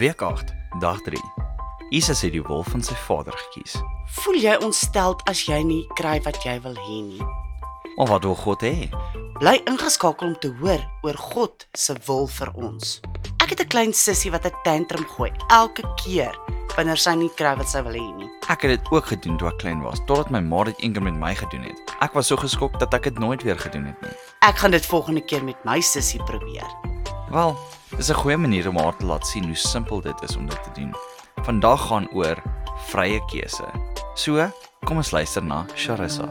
Week 8, dag 3. Jesus het die wil van sy Vader gekies. Voel jy ontsteld as jy nie kry wat jy wil hê nie? Maar wat wil God hê? Bly ingeskakel om te hoor oor God se wil vir ons. Ek het 'n klein sussie wat 'n tantrum gooi elke keer wanneer sy nie kry wat sy wil hê nie. Ek het dit ook gedoen toe ek klein was, totdat my ma dit eendag met my gedoen het. Ek was so geskok dat ek dit nooit weer gedoen het nie. Ek gaan dit volgende keer met my sussie probeer. Wel, dis 'n goeie manier om haar te laat sien hoe simpel dit is om dit te doen. Vandag gaan oor vrye keuse. So, kom ons luister na Sharissa.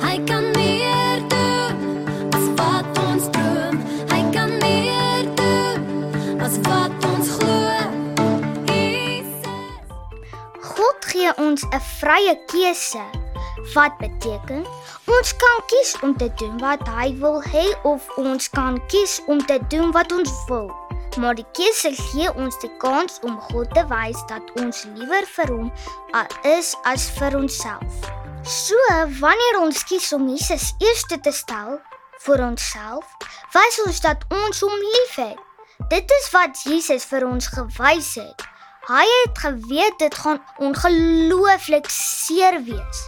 Hy kan meer doen as wat ons droom. Hy kan meer doen as wat ons glo. Jesus. God gee ons 'n vrye keuse. Wat beteken? Ons kan kies om te doen wat hy wil hê of ons kan kies om te doen wat ons wil. Maar die keuse gee ons die kans om God te wys dat ons liewer vir hom is as vir onsself. So, wanneer ons kies om Jesus eerste te stel vir onsself, wys ons dat ons hom liefhet. Dit is wat Jesus vir ons gewys het. Hy het geweet dit gaan ongelooflik seer wees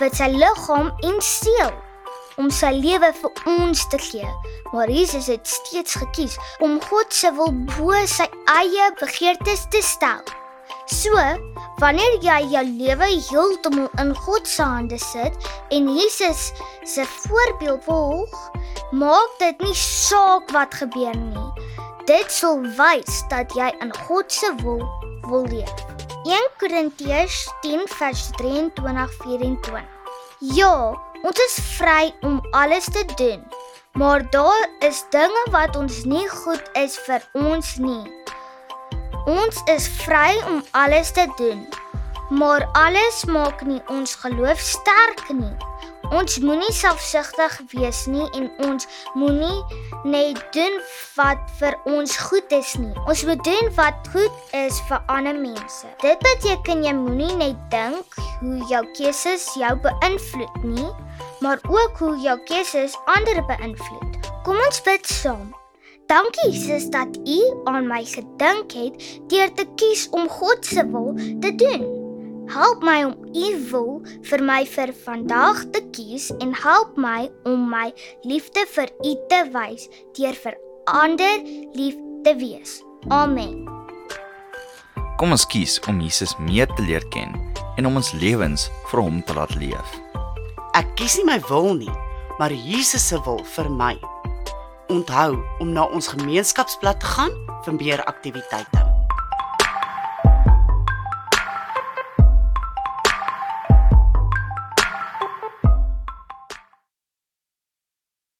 vir sy liggaam en siel om sy lewe vir ons te gee. Maar Jesus het steeds gekies om God se wil bo sy eie begeertes te stel. So, wanneer jy jou lewe heeltemal in God se hande sit en Jesus se voorbeeld volg, maak dit nie saak wat gebeur nie. Dit sal wys dat jy in God se wil wil leef. 1 Korintiërs 10 vers 23-24. Ja, ons is vry om alles te doen. Maar daar is dinge wat ons nie goed is vir ons nie. Ons is vry om alles te doen. Maar alles maak nie ons geloof sterk nie. Ons moenie selfsugtig wees nie en ons moenie net doen wat vir ons goed is nie. Ons moet doen wat goed is vir ander mense. Dit beteken jy moenie net dink hoe jou keuses jou beïnvloed nie, maar ook hoe jou keuses ander beïnvloed. Kom ons bid saam. Dankie Jesus dat U aan my gedink het deur te kies om God se wil te doen. Help my om U wil vir my vir vandag te kies en help my om my liefde vir U te wys deur vir ander lief te wees. Amen. Kom ons kies om Jesus meer te leer ken en om ons lewens vir hom te laat leef. Ek kies nie my wil nie, maar Jesus se wil vir my. Onthou om na ons gemeenskapsblad te gaan vir meer aktiwiteite.